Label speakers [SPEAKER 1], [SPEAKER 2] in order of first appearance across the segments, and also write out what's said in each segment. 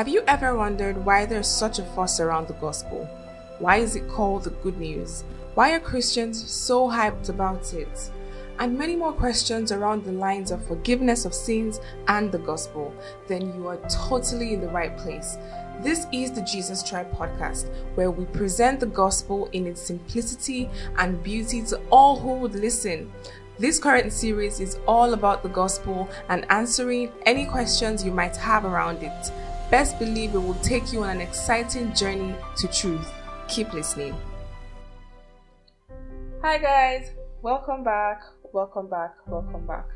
[SPEAKER 1] Have you ever wondered why there's such a fuss around the gospel? Why is it called the good news? Why are Christians so hyped about it? And many more questions around the lines of forgiveness of sins and the gospel, then you are totally in the right place. This is the Jesus Tribe podcast, where we present the gospel in its simplicity and beauty to all who would listen. This current series is all about the gospel and answering any questions you might have around it. Best believe it will take you on an exciting journey to truth. Keep listening. Hi, guys, welcome back, welcome back, welcome back.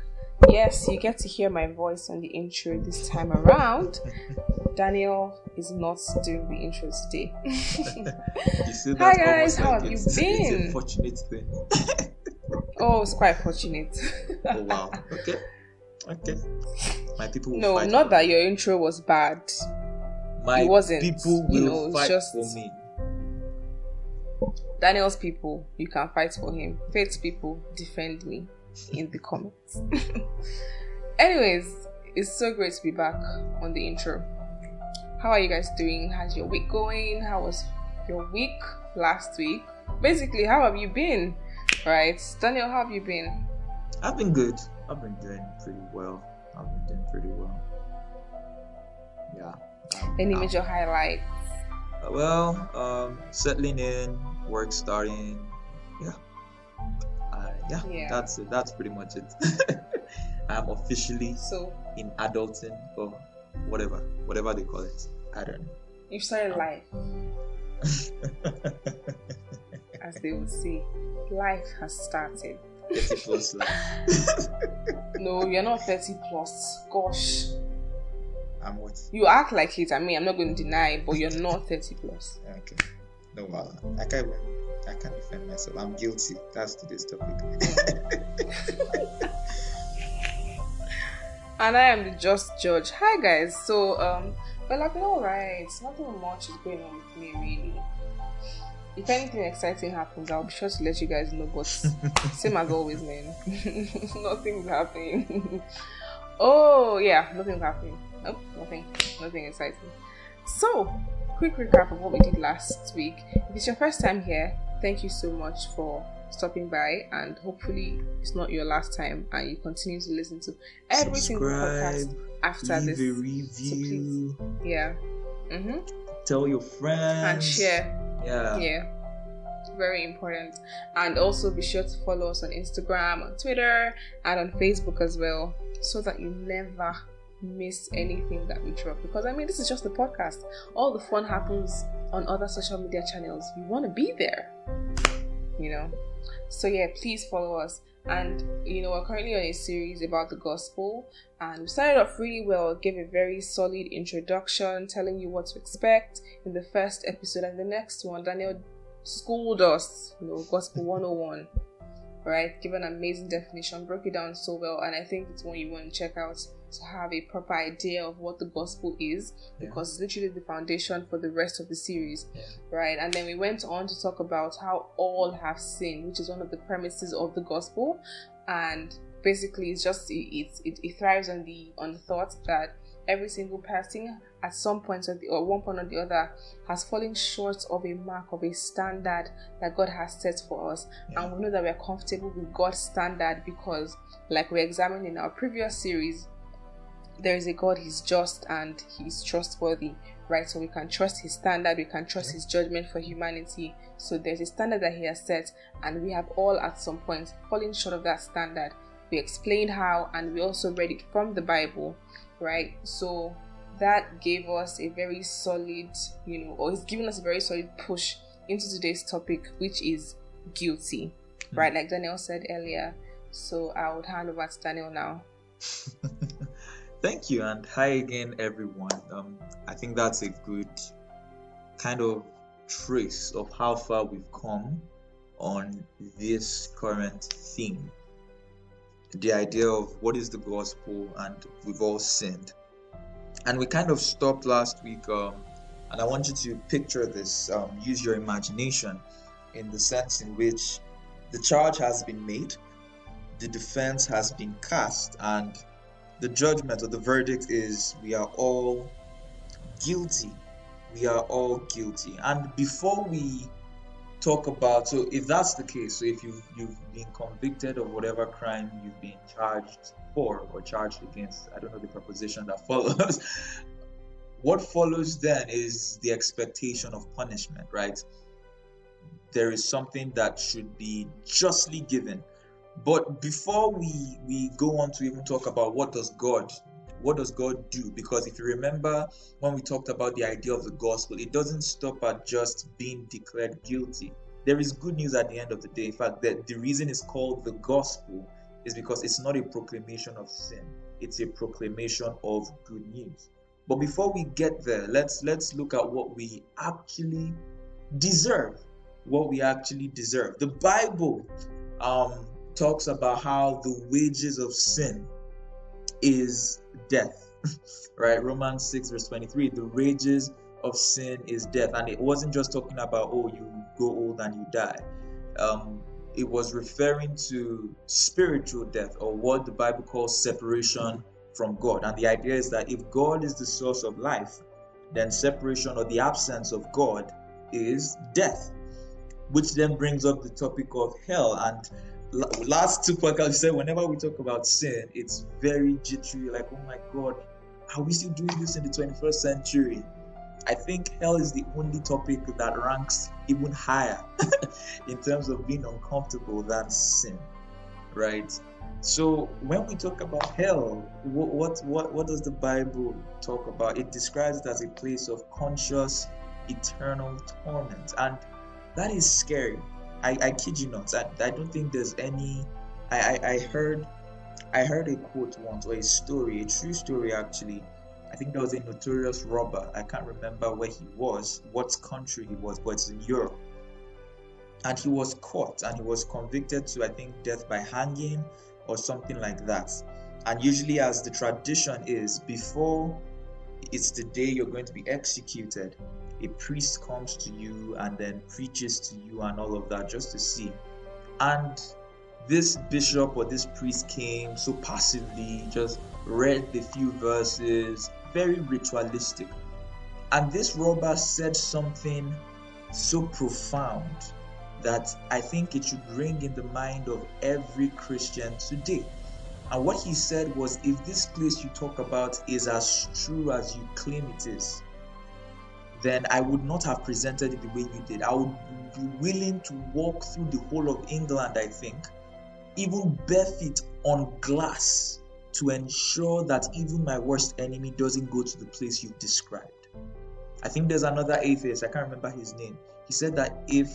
[SPEAKER 1] Yes, you get to hear my voice on the intro this time around. Daniel is not doing the intro today. Hi guys, how have you been?
[SPEAKER 2] It's a fortunate thing.
[SPEAKER 1] oh, it's quite fortunate.
[SPEAKER 2] oh wow. Okay. Okay. My people will
[SPEAKER 1] No, not that your intro was bad.
[SPEAKER 2] My
[SPEAKER 1] it wasn't,
[SPEAKER 2] people will
[SPEAKER 1] you know,
[SPEAKER 2] fight
[SPEAKER 1] just-
[SPEAKER 2] for me.
[SPEAKER 1] Daniel's people, you can fight for him. Faith's people, defend me in the comments. Anyways, it's so great to be back on the intro. How are you guys doing? How's your week going? How was your week last week? Basically, how have you been? Right, Daniel, how have you been?
[SPEAKER 2] I've been good. I've been doing pretty well. I've been doing pretty well. Yeah. Um,
[SPEAKER 1] Any
[SPEAKER 2] um,
[SPEAKER 1] major highlights?
[SPEAKER 2] Well, um, settling in, work starting. Yeah. Uh, yeah.
[SPEAKER 1] Yeah.
[SPEAKER 2] That's it. That's pretty much it. I'm officially
[SPEAKER 1] So
[SPEAKER 2] in adulting or whatever, whatever they call it. I don't know.
[SPEAKER 1] you started life, as they would say. Life has started.
[SPEAKER 2] 30 plus.
[SPEAKER 1] No, you're not 30 plus. Gosh.
[SPEAKER 2] I'm what?
[SPEAKER 1] You act like it. I mean, I'm not going to deny, but you're not 30 plus.
[SPEAKER 2] Okay. No, uh, I can't. I can't defend myself. I'm guilty. That's today's topic.
[SPEAKER 1] And I am the just judge. Hi guys. So um, well, I've been alright. Nothing much is going on with me really. If anything exciting happens, I'll be sure to let you guys know. But same as always, man. Nothing's happening. oh yeah, nothing's happening. Nope, nothing. Nothing exciting. So, quick recap of what we did last week. If it's your first time here, thank you so much for stopping by, and hopefully it's not your last time, and you continue to listen to every single podcast after this.
[SPEAKER 2] review.
[SPEAKER 1] Yeah. Mm-hmm.
[SPEAKER 2] Tell your friends.
[SPEAKER 1] And share.
[SPEAKER 2] Yeah.
[SPEAKER 1] Yeah. Very important. And also be sure to follow us on Instagram, on Twitter, and on Facebook as well, so that you never miss anything that we drop. Because I mean, this is just a podcast. All the fun happens on other social media channels. You want to be there, you know. So yeah, please follow us. And you know, we're currently on a series about the gospel, and we started off really well. Gave a very solid introduction, telling you what to expect in the first episode, and the next one, Daniel schooled us, you know, Gospel 101, right? Give an amazing definition, broke it down so well, and I think it's one you want to check out to have a proper idea of what the gospel is
[SPEAKER 2] Yeah.
[SPEAKER 1] because it's literally the foundation for the rest of the series,
[SPEAKER 2] Yeah.
[SPEAKER 1] right? And then we went on to talk about how all have sinned, which is one of the premises of the gospel, and basically it's just it it, it, it thrives on the on the thought that every single person at some point or, the, or one point or the other has fallen short of a mark of a standard that God has set for us.
[SPEAKER 2] Yeah.
[SPEAKER 1] And we know that we're comfortable with God's standard because, like we examined in our previous series, there is a God, He's just and He's trustworthy, right? So we can trust His standard, we can trust His judgment for humanity. So there's a standard that He has set, and we have all at some point fallen short of that standard. We explained how, and we also read it from the Bible, right? So that gave us a very solid, you know, or it's given us a very solid push into today's topic, which is guilty, right? Like Daniel said earlier. So I would hand over to Daniel now.
[SPEAKER 2] Thank you, and hi again, everyone. Um, I think that's a good kind of trace of how far we've come on this current theme. The idea of what is the gospel, and we've all sinned. And we kind of stopped last week, um, and I want you to picture this, um, use your imagination in the sense in which the charge has been made, the defense has been cast, and the judgment or the verdict is we are all guilty. We are all guilty. And before we talk about. So if that's the case so if you've you've been convicted of whatever crime you've been charged for or charged against i don't know the proposition that follows what follows then is the expectation of punishment right? There is something that should be justly given. But before we we go on to even talk about what does god what does God do? Because if you remember when we talked about the idea of the gospel, it doesn't stop at just being declared guilty. There is good news at the end of the day. In fact, the, the reason it's called the gospel is because it's not a proclamation of sin, it's a proclamation of good news. But before we get there, let's let's look at what we actually deserve. What we actually deserve. The Bible um, talks about how the wages of sin is death. right? Romans 6, verse 23. The wages of sin is death. And it wasn't just talking about, oh, you go old and you die. Um, it was referring to spiritual death or what the Bible calls separation from God. And the idea is that if God is the source of life, then separation or the absence of God is death. Which then brings up the topic of hell. And last two podcasts, you said whenever we talk about sin, it's very jittery, like, oh my God, are we still doing this in the 21st century? I think hell is the only topic that ranks even higher in terms of being uncomfortable than sin, right? So when we talk about hell, what, what what what does the Bible talk about? It describes it as a place of conscious, eternal torment, and that is scary I, I kid you not. I, I don't think there's any. I, I, I heard I heard a quote once or a story, a true story actually. I think there was a notorious robber. I can't remember where he was, what country he was, but it's in Europe. And he was caught and he was convicted to, I think, death by hanging or something like that. And usually, as the tradition is, before it's the day you're going to be executed, a priest comes to you and then preaches to you and all of that just to see. And this bishop or this priest came so passively, just read the few verses, very ritualistic. And this robber said something so profound that I think it should ring in the mind of every Christian today. And what he said was if this place you talk about is as true as you claim it is, then I would not have presented it the way you did. I would be willing to walk through the whole of England, I think, even barefoot on glass to ensure that even my worst enemy doesn't go to the place you've described. I think there's another atheist, I can't remember his name. He said that if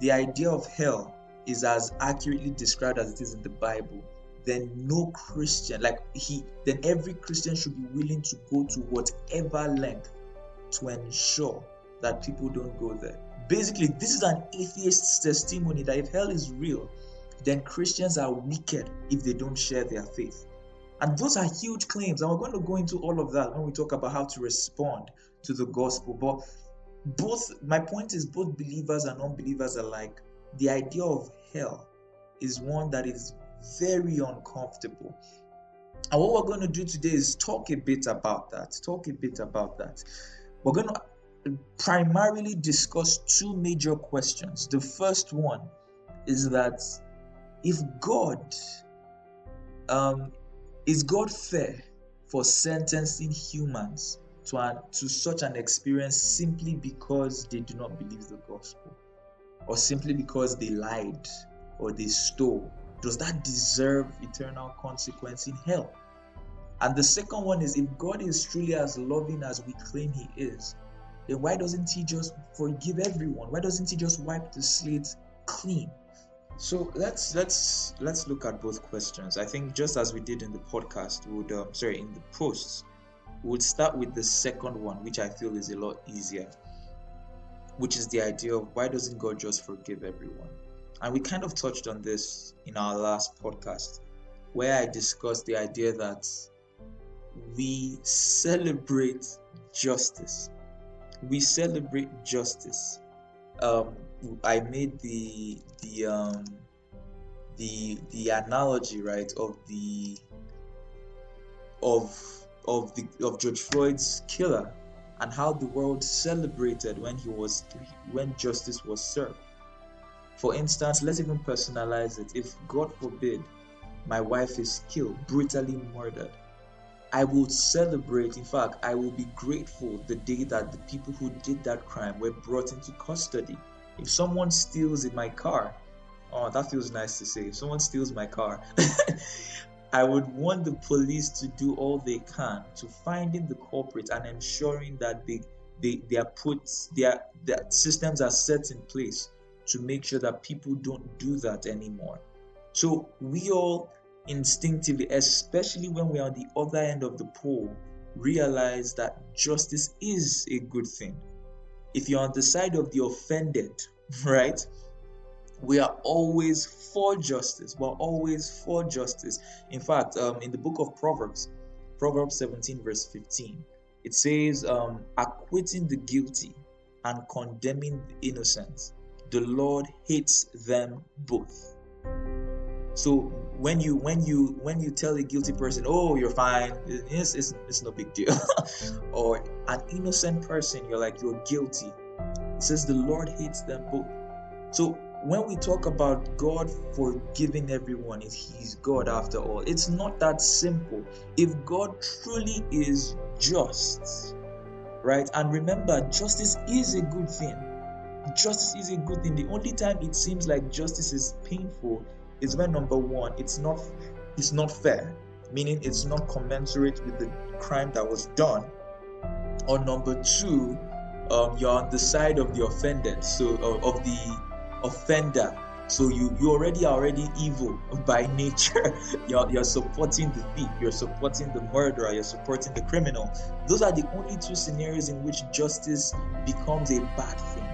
[SPEAKER 2] the idea of hell is as accurately described as it is in the Bible, then no Christian, like he, then every Christian should be willing to go to whatever length to ensure that people don't go there. Basically, this is an atheist's testimony that if hell is real, then Christians are wicked if they don't share their faith. And those are huge claims. And we're going to go into all of that when we talk about how to respond to the gospel. But both, my point is, both believers and unbelievers alike, the idea of hell is one that is very uncomfortable. And what we're going to do today is talk a bit about that. Talk a bit about that. We're going to primarily discuss two major questions. The first one is that if God um, is God fair for sentencing humans to, an, to such an experience simply because they do not believe the gospel or simply because they lied or they stole? Does that deserve eternal consequence in hell? And the second one is if God is truly as loving as we claim He is, then why doesn't He just forgive everyone? Why doesn't He just wipe the slate clean? So let's let's let's look at both questions. I think just as we did in the podcast, would um, sorry in the posts, we would start with the second one, which I feel is a lot easier, which is the idea of why doesn't God just forgive everyone? And we kind of touched on this in our last podcast, where I discussed the idea that we celebrate justice. We celebrate justice. Um, I made the the um, the the analogy right of the of of the of George Floyd's killer and how the world celebrated when he was when justice was served. For instance, let's even personalize it. If God forbid my wife is killed, brutally murdered, I will celebrate. In fact, I will be grateful the day that the people who did that crime were brought into custody. If someone steals in my car, oh, that feels nice to say. If someone steals my car, I would want the police to do all they can to finding the culprit and ensuring that they they, they are put their, their systems are set in place to make sure that people don't do that anymore. So we all instinctively, especially when we're on the other end of the pole, realize that justice is a good thing. If you're on the side of the offended, right? We are always for justice. We're always for justice. In fact, um, in the book of Proverbs, Proverbs 17, verse 15, it says, um, acquitting the guilty and condemning the innocent, the Lord hates them both. So when you when you when you tell a guilty person, oh, you're fine, it's it's, it's no big deal, or an innocent person, you're like you're guilty. It says the Lord hates them both. So when we talk about God forgiving everyone, if He's God after all, it's not that simple. If God truly is just, right? And remember, justice is a good thing. Justice is a good thing. The only time it seems like justice is painful is when number one, it's not it's not fair, meaning it's not commensurate with the crime that was done. Or number two, um, you're on the side of the offended, so uh, of the offender. So you you already are already evil by nature. you're you're supporting the thief, you're supporting the murderer, you're supporting the criminal. Those are the only two scenarios in which justice becomes a bad thing.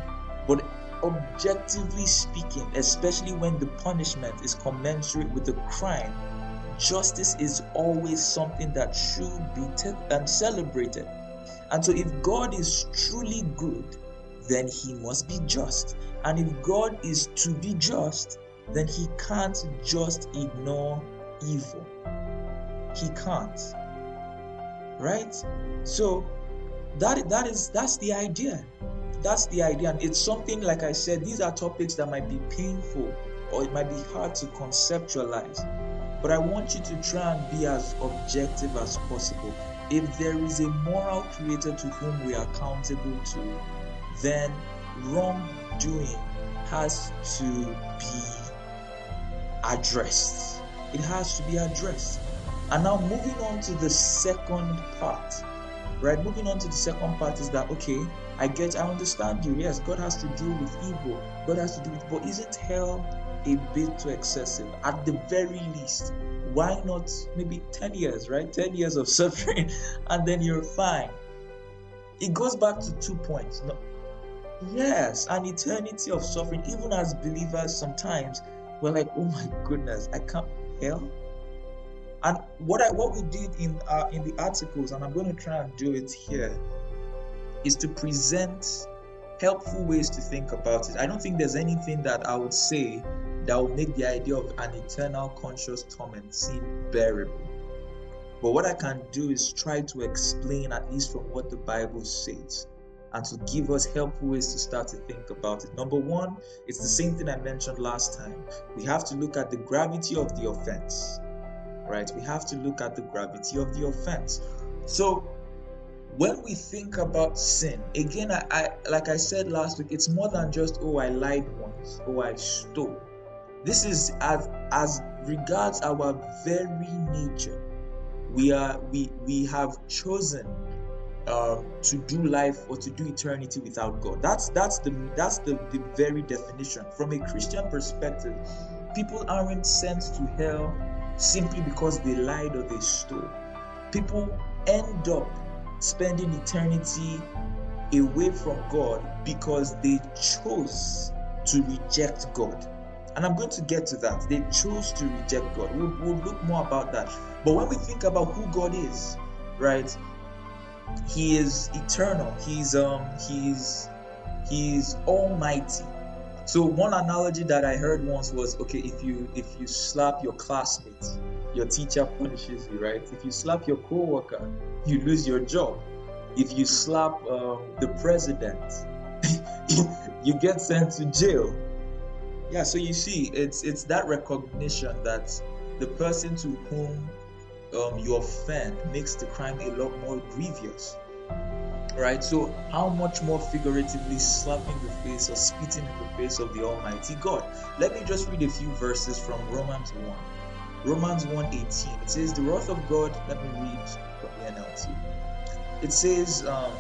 [SPEAKER 2] But objectively speaking, especially when the punishment is commensurate with the crime, justice is always something that should be te- and celebrated. And so, if God is truly good, then he must be just. And if God is to be just, then he can't just ignore evil. He can't. Right? So that that is that's the idea. That's the idea. And it's something like i said these are topics that might be painful or it might be hard to conceptualize. But i want you to try and be as objective as possible. If there is a moral creator to whom we are accountable to then wrongdoing has to be addressed. It has to be addressed. And now moving on to the second part right moving on to the second part is that okay I get, I understand you. Yes, God has to deal with evil. God has to do it. But isn't hell a bit too excessive? At the very least, why not maybe 10 years, right? 10 years of suffering and then you're fine. It goes back to two points. No, yes, an eternity of suffering. Even as believers, sometimes we're like, oh my goodness, I can't hell. And what I what we did in uh, in the articles, and I'm going to try and do it here, is to present helpful ways to think about it. I don't think there's anything that I would say that would make the idea of an eternal conscious torment seem bearable. But what I can do is try to explain, at least from what the Bible says, and to give us helpful ways to start to think about it. Number one, it's the same thing I mentioned last time. We have to look at the gravity of the offense, right? We have to look at the gravity of the offense. So, when we think about sin again I, I, like i said last week it's more than just oh i lied once. Oh i stole. This is as as regards our very nature. We are we we have chosen um, to do life or to do eternity without god. That's that's the that's the, the very definition. From a christian perspective people aren't sent to hell simply because they lied or they stole people end up spending eternity away from God because they chose to reject God. And I'm going to get to that. They chose to reject God. We'll, we'll look more about that. But when we think about who God is, right? He is eternal. He's um he's he's almighty. So one analogy that I heard once was okay, if you if you slap your classmates, your teacher punishes you, right? If you slap your co-worker, you lose your job. If you slap um, the president, you get sent to jail. Yeah, so you see, it's it's that recognition that the person to whom um, you offend makes the crime a lot more grievous. Right? So, how much more figuratively slapping the face or spitting in the face of the Almighty God? Let me just read a few verses from Romans 1. Romans 1:18. It says, "The wrath of God." Let me read from the NLT. It says, um,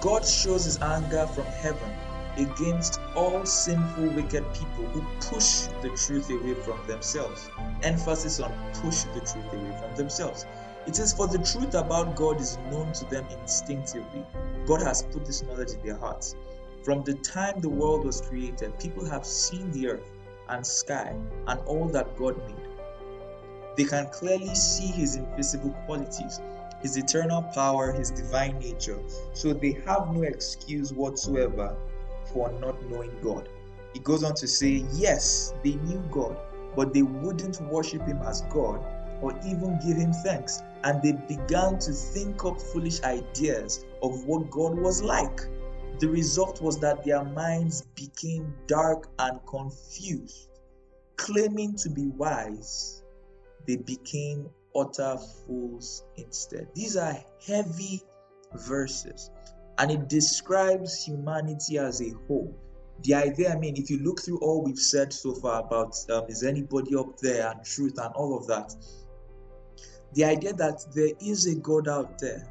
[SPEAKER 2] "God shows His anger from heaven against all sinful, wicked people who push the truth away from themselves. Emphasis on push the truth away from themselves. It says, For the truth about God is known to them instinctively. God has put this knowledge in their hearts. From the time the world was created, people have seen the earth and sky and all that God made. They can clearly see His invisible qualities, His eternal power, His divine nature, so they have no excuse whatsoever for not knowing God. He goes on to say, yes, they knew God, but they wouldn't worship Him as God or even give Him thanks. And they began to think up foolish ideas of what God was like. The result was that their minds became dark and confused. Claiming to be wise, they became utter fools instead. These are heavy verses and it describes humanity as a whole. The idea, I mean, if you look through all we've said so far about um, is anybody up there and truth and all of that, the idea that there is a God out there,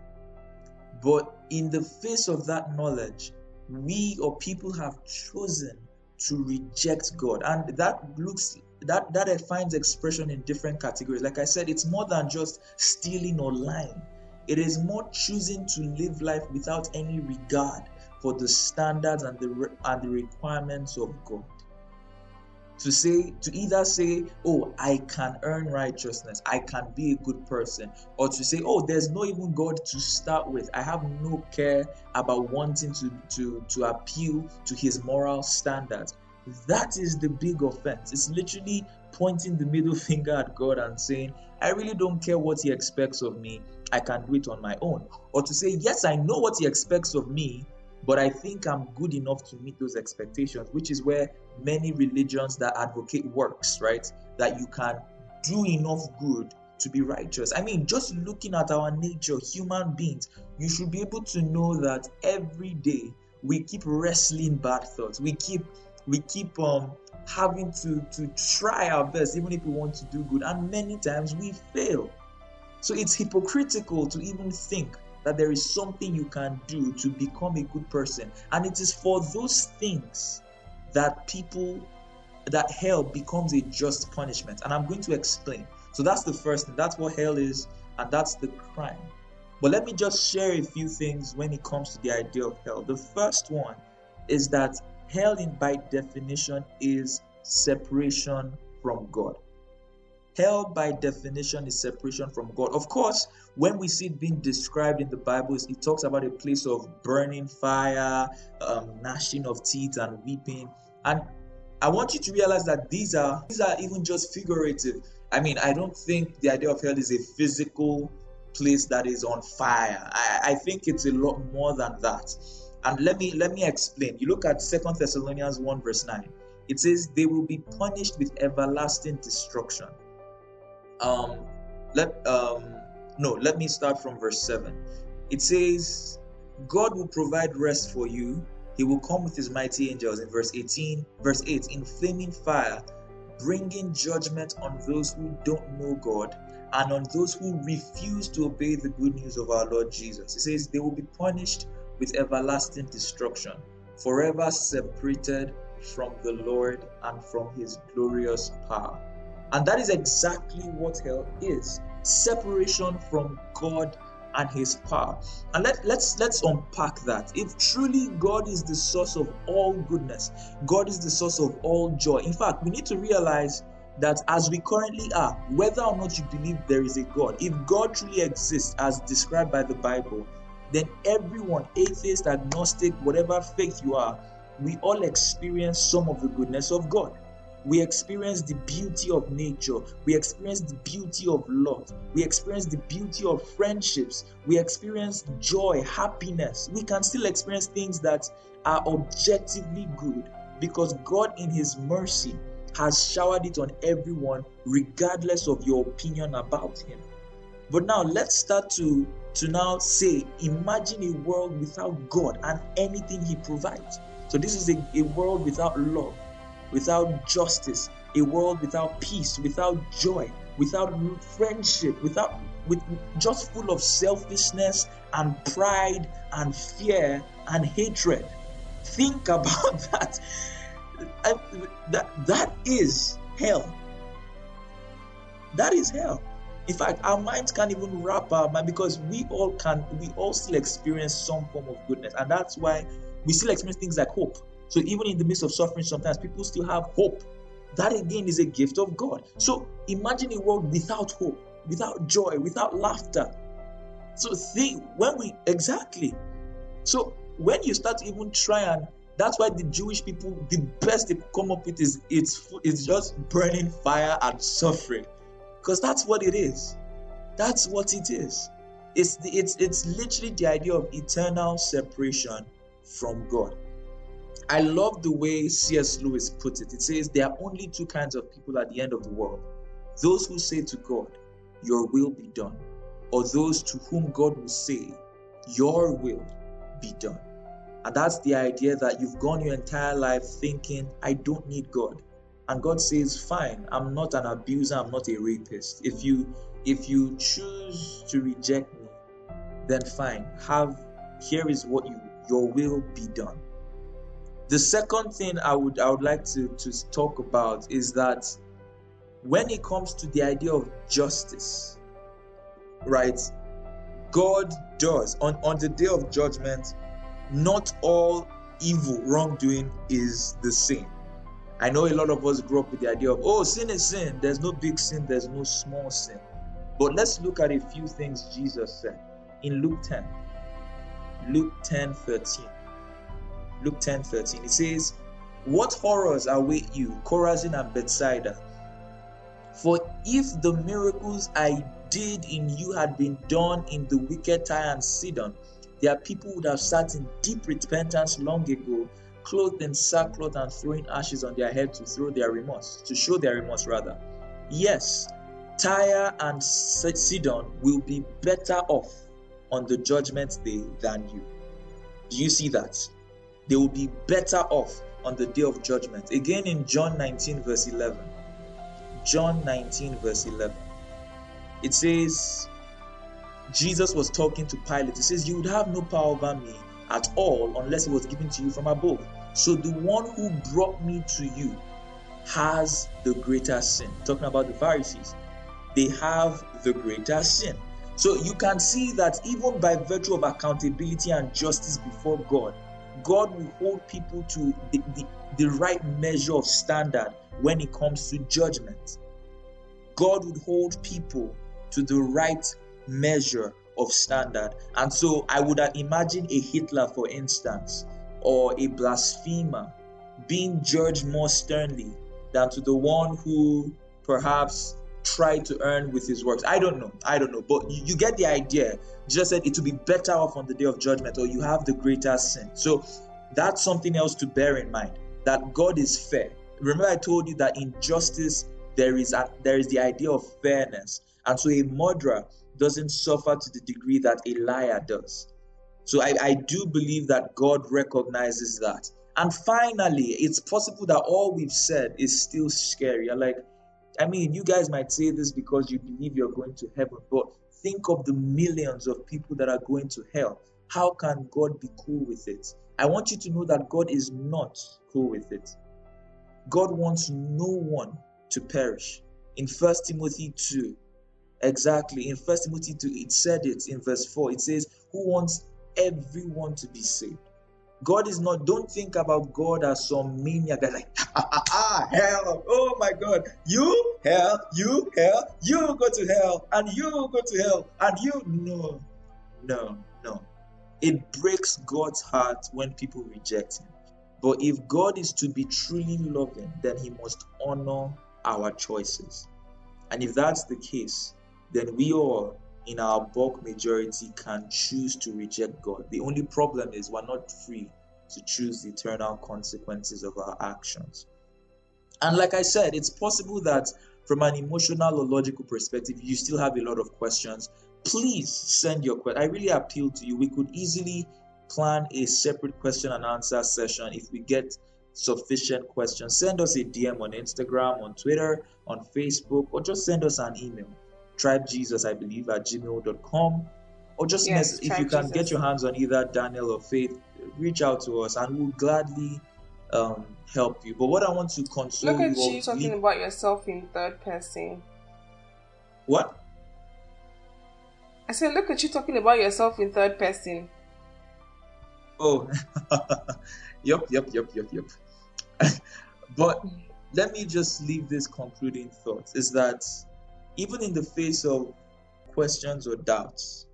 [SPEAKER 2] but in the face of that knowledge, we or people have chosen to reject God, and that looks that that finds expression in different categories. Like I said, it's more than just stealing or lying it is more choosing to live life without any regard for the standards and the and the requirements of God. To say to either say, "Oh, I can earn righteousness, I can be a good person," or to say, "Oh, there's no even God to start with. I have no care about wanting to to to appeal to His moral standards." That is the big offense. It's literally pointing the middle finger at God and saying, I really don't care what He expects of me. I can do it on my own. Or to say, Yes, I know what He expects of me, but I think I'm good enough to meet those expectations, which is where many religions that advocate works, right? That you can do enough good to be righteous. I mean, just looking at our nature, human beings, you should be able to know that every day we keep wrestling bad thoughts. We keep we keep um having to to try our best even if we want to do good and many times we fail so it's hypocritical to even think that there is something you can do to become a good person. And it is for those things that people that hell becomes a just punishment. And i'm going to explain. So that's the first thing. That's what hell is and that's the crime. But let me just share a few things when it comes to the idea of hell. The first one is that Hell, in by definition, is separation from God. Hell, by definition, is separation from God. Of course, when we see it being described in the Bible, it talks about a place of burning fire, um, gnashing of teeth, and weeping. And I want you to realize that these are these are even just figurative. I mean, I don't think the idea of hell is a physical place that is on fire. I, I think it's a lot more than that. And let me let me explain. You look at Second Thessalonians 1 verse 9. It says they will be punished with everlasting destruction. Um let um no, let me start from verse 7. It says God will provide rest for you. He will come with his mighty angels in verse 18, verse 8 in flaming fire, bringing judgment on those who don't know God and on those who refuse to obey the good news of our Lord Jesus. It says they will be punished with everlasting destruction, forever separated from the Lord and from his glorious power. And that is exactly what hell is separation from God and his power. And let, let's let's unpack that. If truly God is the source of all goodness, God is the source of all joy. In fact, we need to realize that as we currently are, whether or not you believe there is a God, if God truly exists as described by the Bible, then everyone, atheist, agnostic, whatever faith you are, we all experience some of the goodness of God. We experience the beauty of nature. We experience the beauty of love. We experience the beauty of friendships. We experience joy, happiness. We can still experience things that are objectively good because God, in His mercy, has showered it on everyone, regardless of your opinion about Him. But now let's start to, to now say, imagine a world without God and anything He provides. So, this is a, a world without love, without justice, a world without peace, without joy, without friendship, without with just full of selfishness and pride and fear and hatred. Think about that. That that is hell. That is hell. In fact, our minds can't even wrap our mind because we all can, we all still experience some form of goodness, and that's why we still experience things like hope. So even in the midst of suffering, sometimes people still have hope. That again is a gift of God. So imagine a world without hope, without joy, without laughter. So think when we exactly. So when you start to even try and that's why the Jewish people, the best they come up with is it's it's just burning fire and suffering, because that's what it is. That's what it is. It's the, it's it's literally the idea of eternal separation from God. I love the way C.S. Lewis put it. It says there are only two kinds of people at the end of the world: those who say to God, "Your will be done," or those to whom God will say, "Your will be done." And that's the idea that you've gone your entire life thinking, I don't need God. And God says, Fine, I'm not an abuser, I'm not a rapist. If you if you choose to reject me, then fine. Have here is what you your will be done. The second thing I would I would like to, to talk about is that when it comes to the idea of justice, right? God does on, on the day of judgment, not all evil wrongdoing is the same. I know a lot of us grew up with the idea of, oh, sin is sin. There's no big sin, there's no small sin. But let's look at a few things Jesus said in Luke 10. Luke 10 13. Luke 10 13. It says, What horrors await you, Chorazin and Bethsaida? For if the miracles I did in you had been done in the wicked Tyre and Sidon, their people would have sat in deep repentance long ago, clothed in sackcloth and throwing ashes on their head to throw their remorse, to show their remorse rather. Yes, Tyre and Sidon will be better off on the judgment day than you. Do you see that? They will be better off on the day of judgment. Again in John 19, verse 11. John 19, verse 11. It says, Jesus was talking to Pilate. He says, You would have no power over me at all unless it was given to you from above. So the one who brought me to you has the greater sin. Talking about the Pharisees, they have the greater sin. So you can see that even by virtue of accountability and justice before God, God will hold people to the, the, the right measure of standard when it comes to judgment. God would hold people to the right measure of standard. And so I would imagine a Hitler, for instance, or a blasphemer being judged more sternly than to the one who perhaps tried to earn with his works. I don't know. I don't know. But you, you get the idea. Just said it will be better off on the day of judgment, or you have the greater sin. So that's something else to bear in mind that God is fair. Remember, I told you that in justice there is a, there is the idea of fairness, and so a murderer doesn't suffer to the degree that a liar does. So I, I do believe that God recognizes that. And finally, it's possible that all we've said is still scary. You're like, I mean, you guys might say this because you believe you're going to heaven, but think of the millions of people that are going to hell. How can God be cool with it? I want you to know that God is not cool with it. God wants no one to perish. In First Timothy 2, Exactly. In First Timothy 2, it said it in verse 4. It says, Who wants everyone to be saved? God is not, don't think about God as some maniac that's like, ah, ah, ah, ah, hell, oh my God, you, hell, you, hell, you go to hell, and you go to hell, and you, no, no, no. It breaks God's heart when people reject Him. But if God is to be truly loving, then he must honor our choices. And if that's the case, then we all, in our bulk majority, can choose to reject God. The only problem is we're not free to choose the eternal consequences of our actions. And like I said, it's possible that from an emotional or logical perspective, you still have a lot of questions. Please send your question. I really appeal to you. We could easily plan a separate question and answer session if we get sufficient questions. Send us a DM on Instagram, on Twitter, on Facebook, or just send us an email. TribeJesus, I believe, at gmail.com. Or just yes, mess, if you can Jesus. get your hands on either Daniel or Faith, reach out to us and we'll gladly um, help you. But what I want to console
[SPEAKER 1] Look at
[SPEAKER 2] you,
[SPEAKER 1] you talking about yourself in third person.
[SPEAKER 2] What?
[SPEAKER 1] I said, look at you talking about yourself in third person.
[SPEAKER 2] Oh, yep, yep, yep, yep, yep. but let me just leave this concluding thought is that even in the face of questions or doubts,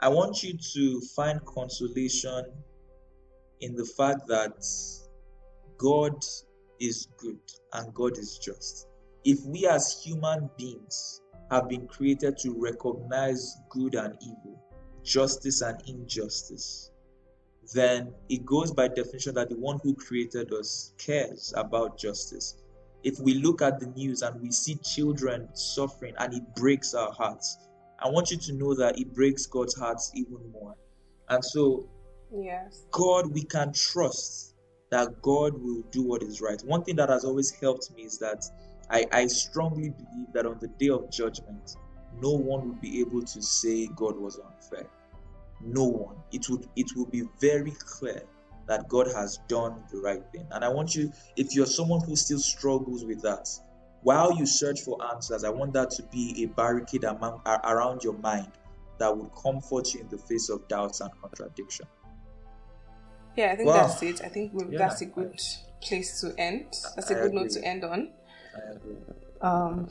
[SPEAKER 2] I want you to find consolation in the fact that God is good and God is just. If we as human beings have been created to recognize good and evil, justice and injustice, then it goes by definition that the one who created us cares about justice. If we look at the news and we see children suffering and it breaks our hearts, I want you to know that it breaks God's hearts even more. And so,
[SPEAKER 1] yes,
[SPEAKER 2] God, we can trust that God will do what is right. One thing that has always helped me is that I, I strongly believe that on the day of judgment, no one will be able to say God was unfair. No one. It would it will be very clear that God has done the right thing. And I want you, if you're someone who still struggles with that, while you search for answers, I want that to be a barricade among, around your mind that would comfort you in the face of doubts and contradiction.
[SPEAKER 1] Yeah, I think wow. that's it. I think yeah, that's a good place to end. That's a I good agree. note to end on.
[SPEAKER 2] I agree.
[SPEAKER 1] Um,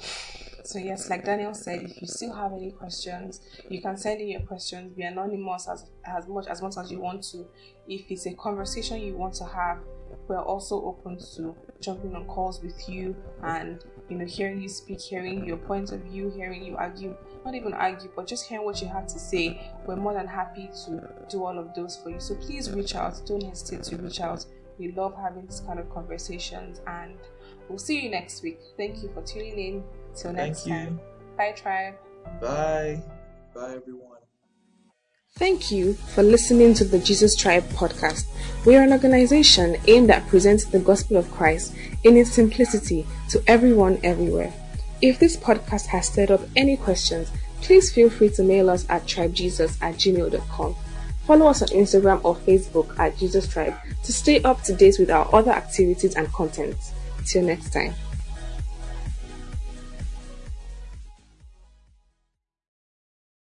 [SPEAKER 1] so yes, like Daniel said, if you still have any questions, you can send in your questions. Be anonymous as as much as much as you want to. If it's a conversation you want to have, we're also open to jumping on calls with you and you know hearing you speak, hearing your point of view, hearing you argue. Not even argue, but just hearing what you have to say. We're more than happy to do all of those for you. So please reach out. Don't hesitate to reach out. We love having this kind of conversations and We'll see you next week. Thank you for tuning in. Till next Thank time. You. Bye, Tribe.
[SPEAKER 2] Bye. Bye, everyone.
[SPEAKER 1] Thank you for listening to the Jesus Tribe podcast. We are an organization aimed at presenting the gospel of Christ in its simplicity to everyone everywhere. If this podcast has stirred up any questions, please feel free to mail us at tribejesus at gmail.com. Follow us on Instagram or Facebook at Jesus Tribe to stay up to date with our other activities and content. Till next time.